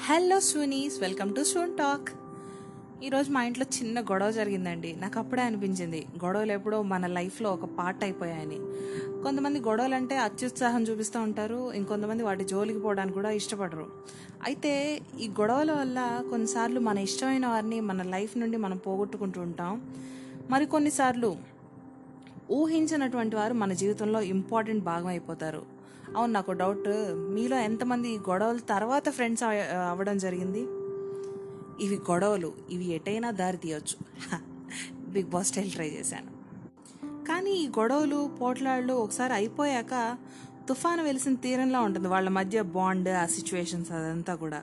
Hello సూనీస్ welcome to soon talk. ఈరోజు మా ఇంట్లో చిన్న గొడవ జరిగిందండి. నాకు అప్పుడే అనిపించింది గొడవలు ఎప్పుడో మన లైఫ్లో ఒక పార్ట్ అయిపోయాయని. కొంతమంది గొడవలు అంటే అత్యుత్సాహం చూపిస్తూ ఉంటారు ఇంకొంతమంది వాటి జోలికి పోవడానికి కూడా ఇష్టపడరు. అయితే ఈ గొడవల వల్ల కొన్నిసార్లు మన ఇష్టమైన వారిని మన లైఫ్ నుండి మనం పోగొట్టుకుంటూ ఉంటాం. మరి కొన్నిసార్లు ఊహించినటువంటి వారు మన జీవితంలో ఇంపార్టెంట్ భాగం అయిపోతారు. అవును నాకు డౌట్ మీలో ఎంతమంది గొడవల తర్వాత ఫ్రెండ్స్ అవ్వడం జరిగింది? ఇవి గొడవలు ఇవి ఎటైనా దారి తీయవచ్చు బిగ్ బాస్ స్టైల్ ట్రై చేశాను. కానీ ఈ గొడవలు పోట్లాళ్ళు ఒకసారి అయిపోయాక తుఫాను వెలిసిన తీరంలా ఉంటుంది. వాళ్ళ మధ్య బాండ్ ఆ సిచ్యువేషన్స్ అదంతా కూడా.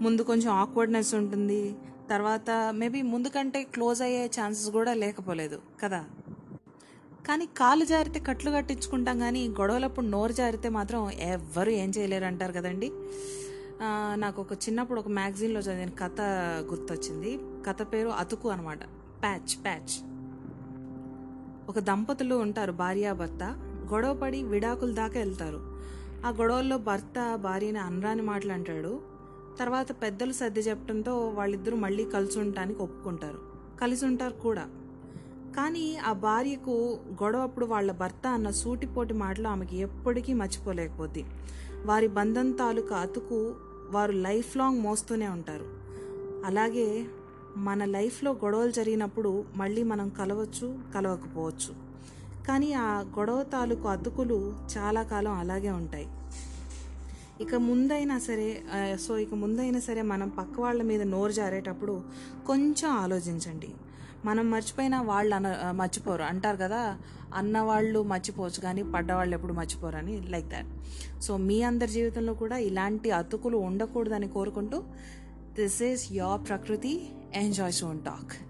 ముందు కొంచెం ఆక్వర్డ్నెస్ ఉంటుంది. తర్వాత మేబీ ముందు కంటే క్లోజ్ అయ్యే ఛాన్సెస్ కూడా లేకపోలేదు కదా? కానీ కాలు జారితే కట్లు కట్టించుకుంటాం కానీ గొడవలప్పుడు నోరు జారితే మాత్రం ఎవ్వరు ఏం చేయలేరు అంటారు కదండి నాకు ఒక చిన్నప్పుడు ఒక మ్యాగజైన్లో చదివిన కథ గుర్తొచ్చింది. కథ పేరు అతుకు అనమాట. Patch patch. ఒక దంపతులు ఉంటారు భార్యాభర్త గొడవపడి విడాకుల దాకా వెళ్తారు. ఆ గొడవల్లో భర్త భార్యని అనరాని మాటలు అంటాడు. తర్వాత పెద్దలు సర్ది చెప్పడంతో వాళ్ళిద్దరూ మళ్ళీ కలిసి ఉండటానికి ఒప్పుకుంటారు. కలిసి ఉంటారు కూడా. కానీ ఆ భార్యకు గొడవ అప్పుడు వాళ్ళ భర్త అన్న సూటిపోటి మాటలు ఆమెకి ఎప్పటికీ మర్చిపోలేకపోద్ది. వారి బంధం తాలూకా అతుకు వారు లైఫ్ లాంగ్ మోస్తూనే ఉంటారు. అలాగే మన లైఫ్లో గొడవలు జరిగినప్పుడు మళ్ళీ మనం కలవచ్చు కలవకపోవచ్చు. కానీ ఆ గొడవ తాలూకు అతుకులు చాలా కాలం అలాగే ఉంటాయి. ఇక ముందైనా సరే సో ఇక ముందైనా సరే మనం పక్క వాళ్ళ మీద నోరు జారేటప్పుడు కొంచెం ఆలోచించండి. మనం మర్చిపోయినా వాళ్ళు అన మర్చిపోరు. అంటారు కదా అన్నవాళ్ళు మర్చిపోవచ్చు కానీ పడ్డవాళ్ళు ఎప్పుడు మర్చిపోరు అని లైక్ దాట్ సో మీ అందరి జీవితంలో కూడా ఇలాంటి అతుకులు ఉండకూడదని కోరుకుంటూ this is your Prakruthi enjoy Soon Talk